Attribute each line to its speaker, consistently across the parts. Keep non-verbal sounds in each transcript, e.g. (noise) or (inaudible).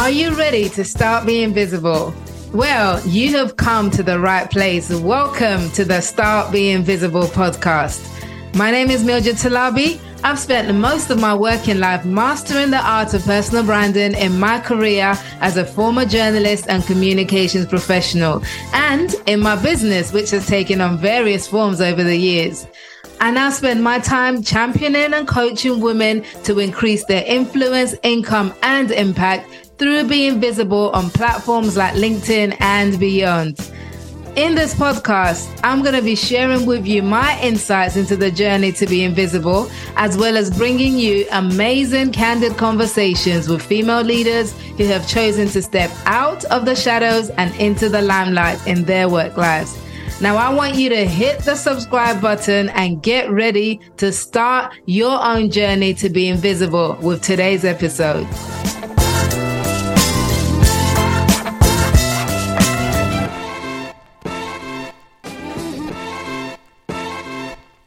Speaker 1: Are you ready to start being visible? Well, you have come to the right place. Welcome to the Start Being Visible podcast. My name is Mildred Talabi. I've spent most of my working life mastering the art of personal branding in my career as a former journalist and communications professional, and in my business, which has taken on various forms over the years. I now spend my time championing and coaching women to increase their influence, income, and impact through being visible on platforms like LinkedIn and beyond. In this podcast, I'm going to be sharing with you my insights into the journey to be invisible, as well as bringing you amazing, candid conversations with female leaders who have chosen to step out of the shadows and into the limelight in their work lives. Now, I want you to hit the subscribe button and get ready to start your own journey to be invisible with today's episode.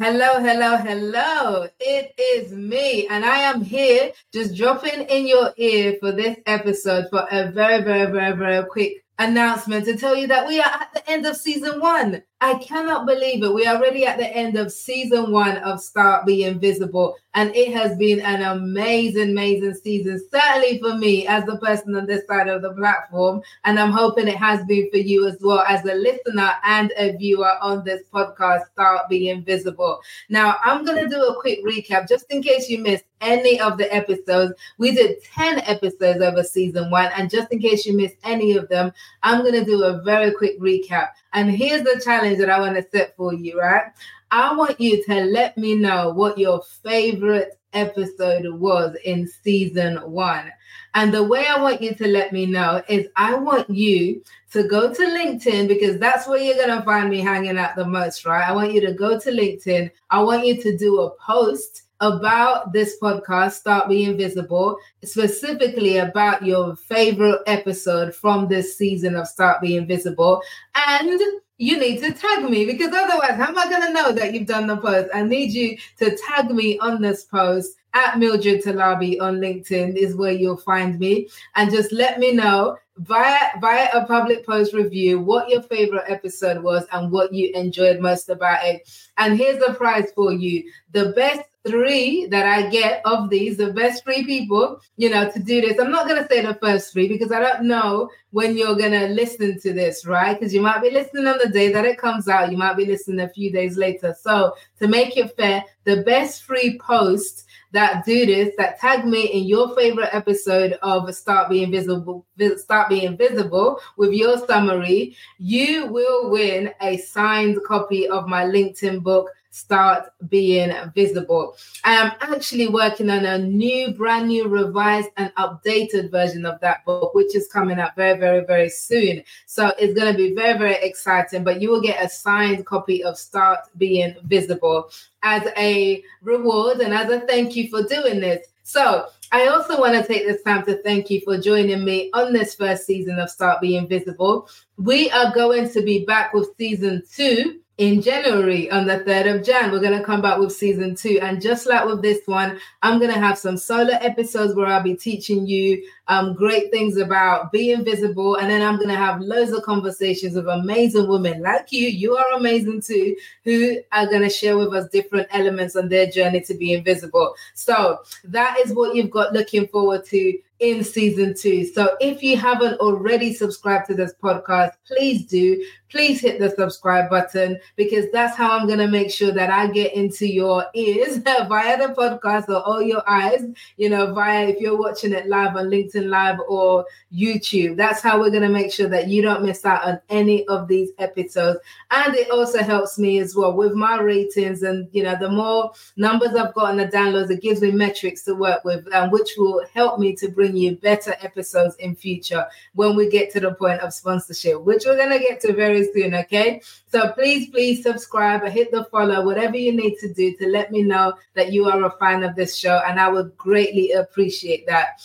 Speaker 1: Hello, hello, hello. It is me, and I am here just dropping in your ear for this episode for a very, very, very, very quick announcement to tell you that we are at the end of season one. I cannot believe it. We are already at the end of season one of Start Being Visible, and it has been an amazing, amazing season. Certainly for me, as the person on this side of the platform, and I'm hoping it has been for you as well as a listener and a viewer on this podcast, Start Being Visible. Now, I'm going to do a quick recap just in case you missed any of the episodes. We did 10 episodes over season one, and just in case you missed any of them, I'm going to do a very quick recap. And here's the challenge that I want to set for you, right? I want you to let me know what your favorite episode was in season one. And the way I want you to let me know is I want you to go to LinkedIn because that's where you're going to find me hanging out the most, right? I want you to go to LinkedIn. I want you to do a post about this podcast, Start Being Visible, specifically about your favorite episode from this season of Start Being Visible. And you need to tag me because otherwise, how am I going to know that you've done the post? I need you to tag me on this post at Mildred Talabi on LinkedIn is where you'll find me, and just let me know via via a public post review what your favorite episode was and what you enjoyed most about it. And here's a prize for you: the best three that I get of these, the best three people, you know, to do this. I'm not going to say the first three because I don't know when you're going to listen to this, right? Because you might be listening on the day that it comes out, you might be listening a few days later. So, to make it fair, the best three posts that do this, that tag me in your favorite episode of Start Being Visible, Start Being Visible with your summary, you will win a signed copy of my LinkedIn book start being visible. I am actually working on a new, brand new, revised and updated version of that book, which is coming out very, very, very soon. So it's going to be very, very exciting. But you will get a signed copy of Start Being Visible as a reward and as a thank you for doing this. So I also want to take this time to thank you for joining me on this first season of Start Being Visible. We are going to be back with season two in January on the 3rd of Jan. We're going to come back with season two. And just like with this one, I'm going to have some solo episodes where I'll be teaching you um, great things about being visible. And then I'm going to have loads of conversations with amazing women like you. You are amazing too, who are going to share with us different elements on their journey to be invisible. So that is what you've got looking forward to in season two. So if you haven't already subscribed to this podcast, please do. Please hit the subscribe button because that's how I'm going to make sure that I get into your ears (laughs) via the podcast or all your eyes, you know, via if you're watching it live on LinkedIn Live or YouTube. That's how we're going to make sure that you don't miss out on any of these episodes. And it also helps me as well with my ratings. And, you know, the more numbers I've got on the downloads, it gives me metrics to work with, um, which will help me to bring you better episodes in future when we get to the point of sponsorship, which we're going to get to very soon. Okay. So please, please subscribe or hit the follow, whatever you need to do to let me know that you are a fan of this show. And I would greatly appreciate that.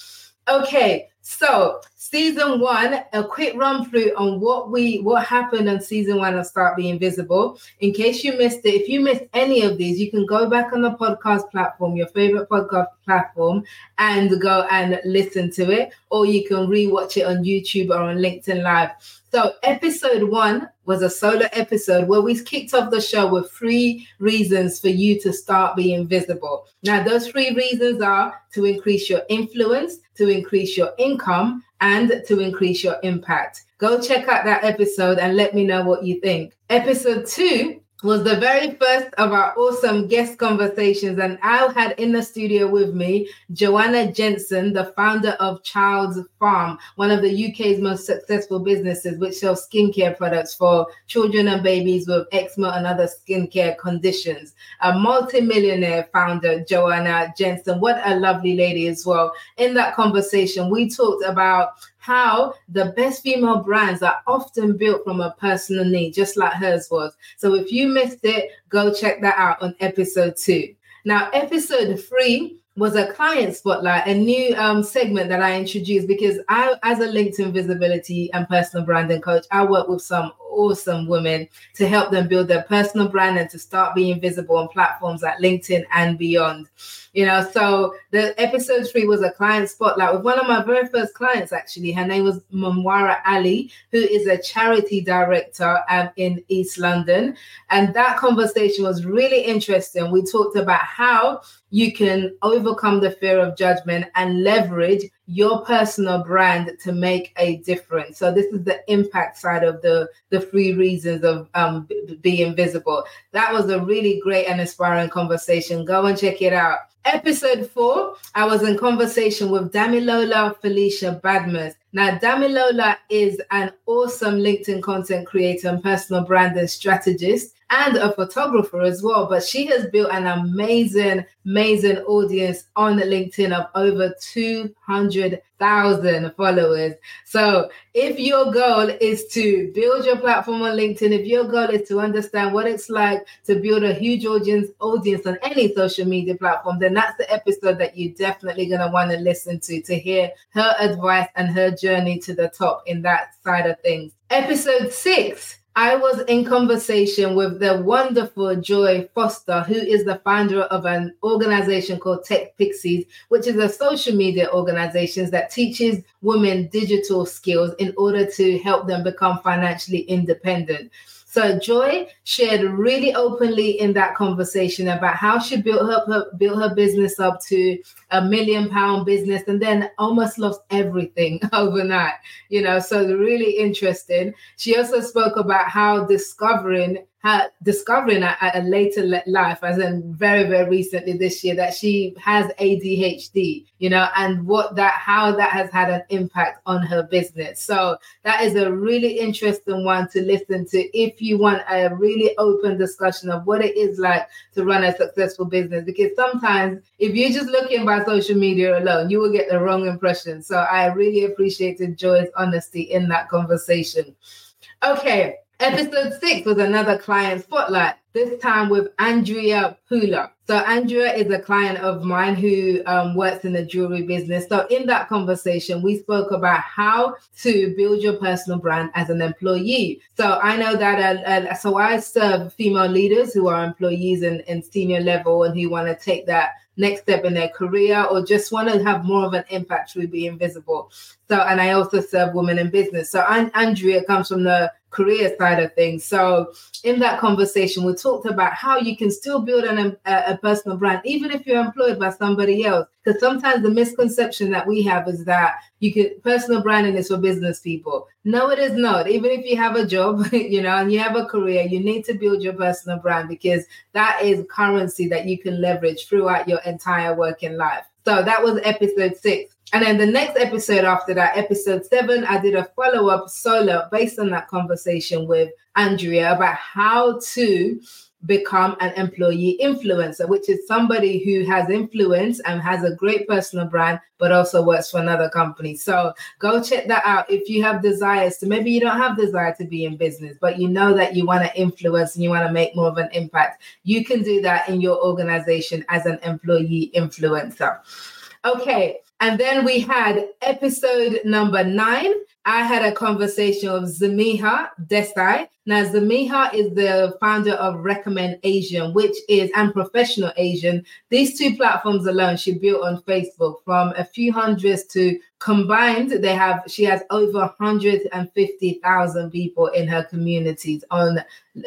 Speaker 1: Okay, so season one, a quick run through on what we what happened on season one of Start Being Visible. In case you missed it, if you missed any of these, you can go back on the podcast platform, your favorite podcast platform, and go and listen to it, or you can rewatch it on YouTube or on LinkedIn Live. So, episode one was a solo episode where we kicked off the show with three reasons for you to start being visible. Now, those three reasons are to increase your influence, to increase your income, and to increase your impact. Go check out that episode and let me know what you think. Episode two was the very first of our awesome guest conversations. And I had in the studio with me Joanna Jensen, the founder of Childs Farm, one of the UK's most successful businesses, which sells skincare products for children and babies with eczema and other skincare conditions. A multimillionaire founder, Joanna Jensen. What a lovely lady as well. In that conversation, we talked about how the best female brands are often built from a personal need, just like hers was. So if you missed it, go check that out on episode two. Now, episode three was a client spotlight, a new um, segment that I introduced because I, as a LinkedIn visibility and personal branding coach, I work with some awesome women to help them build their personal brand and to start being visible on platforms like LinkedIn and beyond. You know, so the episode three was a client spotlight with one of my very first clients, actually. Her name was Mamwara Ali, who is a charity director um, in East London. And that conversation was really interesting. We talked about how you can overcome the fear of judgment and leverage your personal brand to make a difference. So this is the impact side of the the three reasons of um, being visible. That was a really great and inspiring conversation. Go and check it out. Episode four, I was in conversation with Damilola Felicia Badmus. Now, Damilola is an awesome LinkedIn content creator and personal branding strategist and a photographer as well. But she has built an amazing, amazing audience on LinkedIn of over 200,000 followers. So if your goal is to build your platform on LinkedIn, if your goal is to understand what it's like to build a huge audience, audience on any social media platform, then that's the episode that you're definitely going to want to listen to to hear her advice and her journey to the top in that side of things. Episode six I was in conversation with the wonderful Joy Foster, who is the founder of an organization called Tech Pixies, which is a social media organization that teaches women digital skills in order to help them become financially independent. So Joy shared really openly in that conversation about how she built her, her built her business up to a million pound business and then almost lost everything (laughs) overnight. You know, so really interesting. She also spoke about how discovering her discovering at, a later life, as in very, very recently this year, that she has ADHD, you know, and what that, how that has had an impact on her business. So that is a really interesting one to listen to if you want a really open discussion of what it is like to run a successful business. Because sometimes if you're just looking by social media alone, you will get the wrong impression. So I really appreciated Joy's honesty in that conversation. Okay, Episode six was another client spotlight, this time with Andrea Pula. So, Andrea is a client of mine who um, works in the jewelry business. So, in that conversation, we spoke about how to build your personal brand as an employee. So, I know that, uh, uh, so I serve female leaders who are employees in senior level and who want to take that next step in their career or just want to have more of an impact through being visible. So, and I also serve women in business. So, Andrea comes from the career side of things. So, in that conversation, we talked about how you can still build an, a, a personal brand, even if you're employed by somebody else. Because sometimes the misconception that we have is that you can personal branding is for business people. No, it is not. Even if you have a job, (laughs) you know, and you have a career, you need to build your personal brand because that is currency that you can leverage throughout your entire working life. So that was episode six. And then the next episode after that, episode seven, I did a follow up solo based on that conversation with Andrea about how to become an employee influencer, which is somebody who has influence and has a great personal brand, but also works for another company. So go check that out if you have desires to maybe you don't have desire to be in business, but you know that you want to influence and you want to make more of an impact. You can do that in your organization as an employee influencer. Okay, And then we had episode number nine. I had a conversation with Zamiha Desai. Now, Zamiha is the founder of Recommend Asian, which is and Professional Asian. These two platforms alone she built on Facebook from a few hundreds to combined they have she has over 150,000 people in her communities on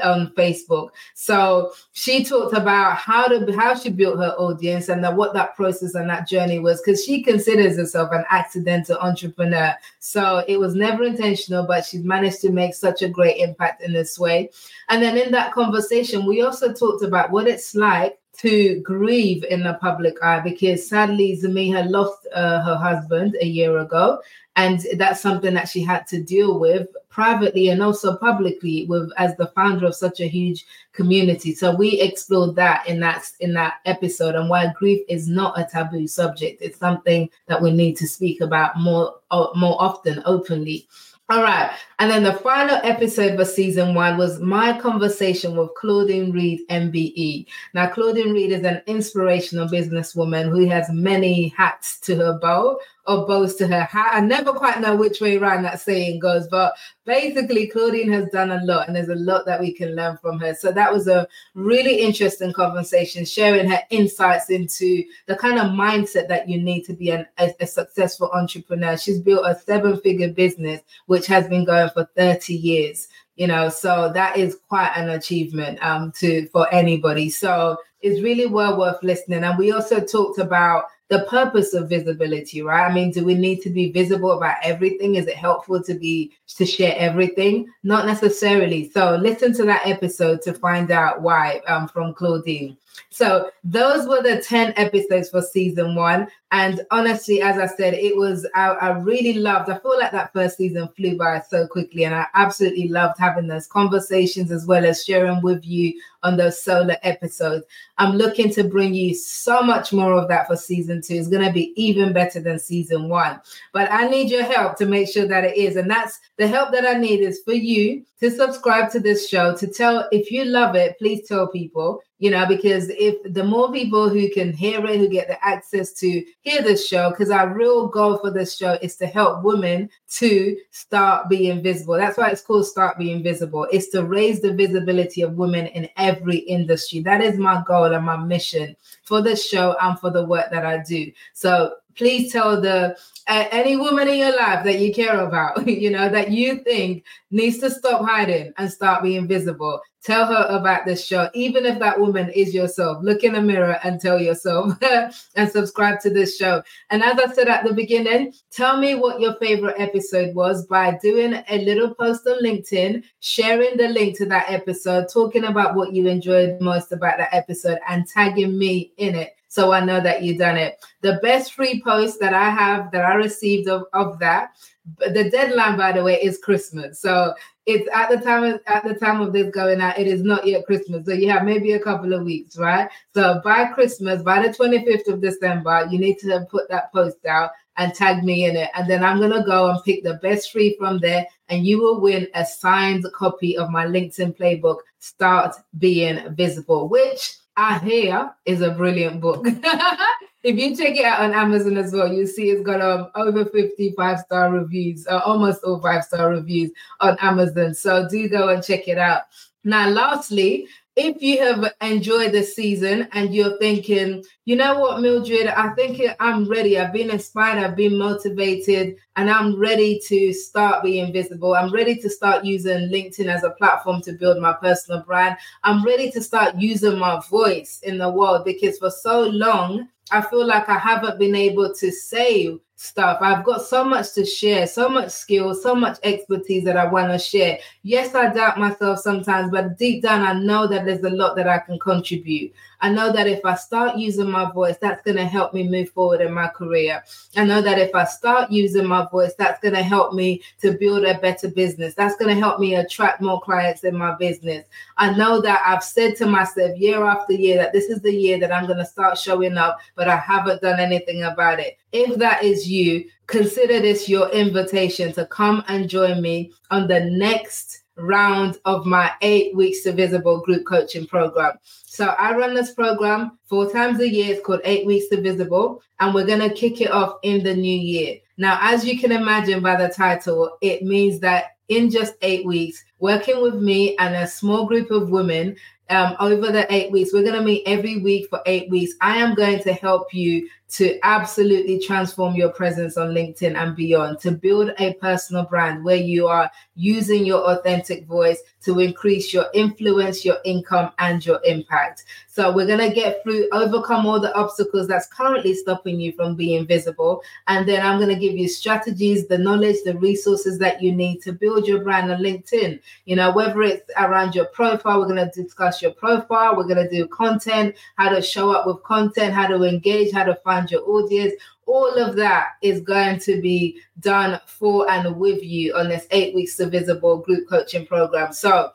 Speaker 1: on Facebook. So she talked about how to how she built her audience and what that process and that journey was because she considers herself an accidental entrepreneur. So it was never intentional, but she's managed to make such a great impact in this way. And then in that conversation, we also talked about what it's like to grieve in the public eye because sadly Zamiha lost uh, her husband a year ago. And that's something that she had to deal with privately and also publicly with as the founder of such a huge community. So we explored that in that in that episode. And why grief is not a taboo subject it's something that we need to speak about more uh, more often openly all right. And then the final episode for season one was my conversation with Claudine Reid, MBE. Now, Claudine Reid is an inspirational businesswoman who has many hats to her bow or bows to her. I never quite know which way around that saying goes, but basically, Claudine has done a lot, and there's a lot that we can learn from her. So that was a really interesting conversation, sharing her insights into the kind of mindset that you need to be an, a, a successful entrepreneur. She's built a seven-figure business which has been going for 30 years you know so that is quite an achievement um to for anybody so it's really well worth listening and we also talked about the purpose of visibility, right? I mean, do we need to be visible about everything? Is it helpful to be to share everything? Not necessarily. So listen to that episode to find out why um, from Claudine. So those were the 10 episodes for season one. And honestly, as I said, it was, I, I, really loved, I feel like that first season flew by so quickly. And I absolutely loved having those conversations as well as sharing with you on those solo episodes. I'm looking to bring you so much more of that for season two. It's going to be even better than season one. But I need your help to make sure that it is. And that's the help that I need is for you to subscribe to this show, to tell, if you love it, please tell people you know because if the more people who can hear it who get the access to hear this show because our real goal for this show is to help women to start being visible that's why it's called start being visible it's to raise the visibility of women in every industry. That is my goal and my mission for this show and for the work that i do. So please tell the uh, any woman in your life that you care about, (laughs) you know, that you think needs to stop hiding and start being visible. Tell her about this show, even if that woman is yourself. Look in the mirror and tell yourself (laughs) and subscribe to this show. And as I said at the beginning, tell me what your favorite episode was by doing a little post on LinkedIn, sharing the link to that episode, talking about what you enjoyed most about that episode, and tagging me in it so I know that you've done it. The best free post that I have that I received of, of that, the deadline, by the way, is Christmas. So it's at the time of, at the time of this going out, it is not yet Christmas. So you have maybe a couple of weeks, right? So by Christmas, by the 25th of December, you need to put that post out and tag me in it. And then I'm gonna go and pick the best free from there, and you will win a signed copy of my LinkedIn playbook, Start Being Visible, which I Hear is a brilliant book. (laughs) if you check it out on Amazon as well, you see it's got um, over 55 star reviews, uh, almost all five star reviews on Amazon. So do go and check it out. Now, lastly, if you have enjoyed the season and you're thinking, you know what, Mildred, I think I'm ready. I've been inspired, I've been motivated, and I'm ready to start being visible. I'm ready to start using LinkedIn as a platform to build my personal brand. I'm ready to start using my voice in the world because for so long, I feel like I haven't been able to say stuff. I've got so much to share, so much skill, so much expertise that I want to share. Yes, I doubt myself sometimes, but deep down, I know that there's a lot that I can contribute. I know that if I start using my voice, that's going to help me move forward in my career. I know that if I start using my voice, that's going to help me to build a better business. That's going to help me attract more clients in my business. I know that I've said to myself year after year that this is the year that I'm going to start showing up, but I haven't done anything about it. If that is you, consider this your invitation to come and join me on the next round of my eight weeks to visible group coaching program. So I run this program four times a year. It's called Eight Weeks to Visible, and we're going to kick it off in the new year. Now, as you can imagine by the title, it means that in just eight weeks, working with me and a small group of women um, over the eight weeks. We're going to meet every week for eight weeks. I am going to help you to absolutely transform your presence on LinkedIn and beyond, to build a personal brand where you are using your authentic voice to increase your influence, your income, and your impact. So, we're going to get through, overcome all the obstacles that's currently stopping you from being visible. And then I'm going to give you strategies, the knowledge, the resources that you need to build your brand on LinkedIn. You know, whether it's around your profile, we're going to discuss your profile, we're going to do content, how to show up with content, how to engage, how to find your audience all of that is going to be done for and with you on this eight weeks to visible group coaching program. So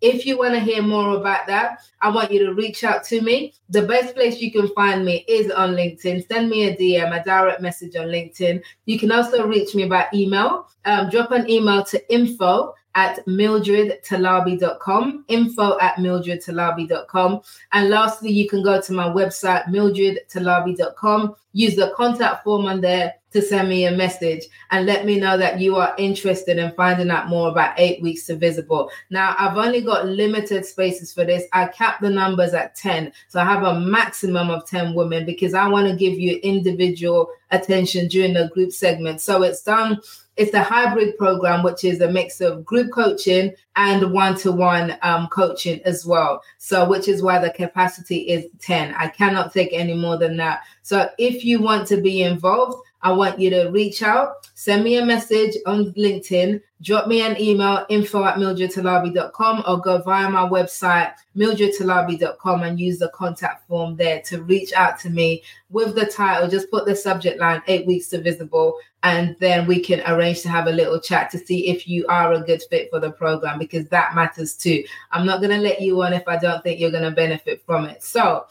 Speaker 1: if you want to hear more about that, I want you to reach out to me. The best place you can find me is on LinkedIn. Send me a DM, a direct message on LinkedIn. You can also reach me by email. Um, drop an email to info at mildredtalabi.com, info at mildredtalabi.com. And lastly, you can go to my website, mildredtalabi.com, use the contact form on there to send me a message and let me know that you are interested in finding out more about eight weeks to visible. Now, I've only got limited spaces for this. I cap the numbers at 10. So I have a maximum of 10 women because I want to give you individual attention during the group segment. So it's done it's a hybrid program, which is a mix of group coaching and one-to-one um, coaching as well. So, which is why the capacity is 10. I cannot take any more than that. So, if you want to be involved, I want you to reach out, send me a message on LinkedIn, drop me an email, info at mildredtalabi.com, or go via my website, mildredtalabi.com, and use the contact form there to reach out to me with the title. Just put the subject line, eight weeks to visible, and then we can arrange to have a little chat to see if you are a good fit for the program because that matters too. I'm not going to let you on if I don't think you're going to benefit from it. So,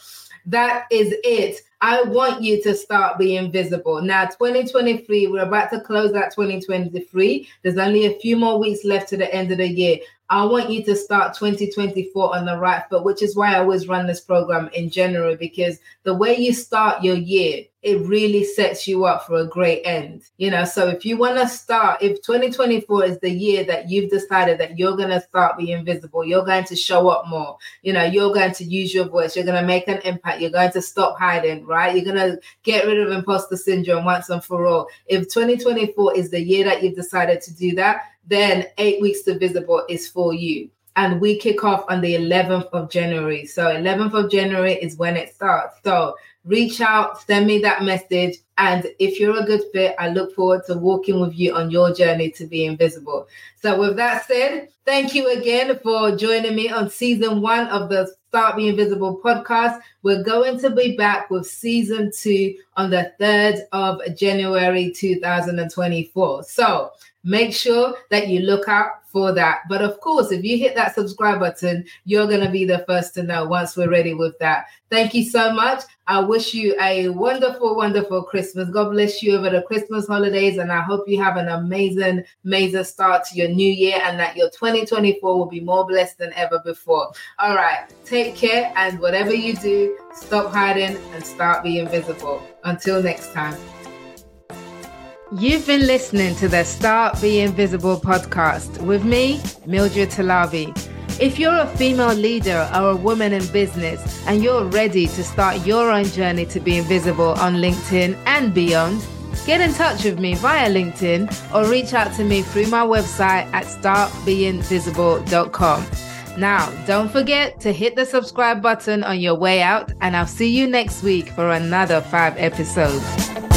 Speaker 1: that is it. I want you to start being visible. Now, 2023, we're about to close out 2023. There's only a few more weeks left to the end of the year. I want you to start 2024 on the right foot, which is why I always run this program in January because the way you start your year, it really sets you up for a great end. You know, so if you want to start, if 2024 is the year that you've decided that you're going to start being visible, you're going to show up more, you know, you're going to use your voice, you're going to make an impact, you're going to stop hiding, right? You're going to get rid of imposter syndrome once and for all. If 2024 is the year that you've decided to do that, then eight weeks to visible is for you. And we kick off on the 11th of January. So 11th of January is when it starts. So reach out, send me that message. And if you're a good fit, I look forward to walking with you on your journey to be invisible. So, with that said, thank you again for joining me on season one of the Start Being Visible podcast. We're going to be back with season two on the 3rd of January 2024. So, make sure that you look out for that. But of course, if you hit that subscribe button, you're going to be the first to know once we're ready with that. Thank you so much. I wish you a wonderful, wonderful Christmas. God bless you over the Christmas holidays. And I hope you have an amazing, amazing start to your new year and that your 2024 will be more blessed than ever before. All right. Take care. And whatever you do, stop hiding and start being visible. Until next time. You've been listening to the Start Being Visible podcast with me, Mildred Talabi. If you're a female leader or a woman in business and you're ready to start your own journey to being visible on LinkedIn and beyond, get in touch with me via LinkedIn or reach out to me through my website at startbeingvisible.com. Now, don't forget to hit the subscribe button on your way out, and I'll see you next week for another five episodes.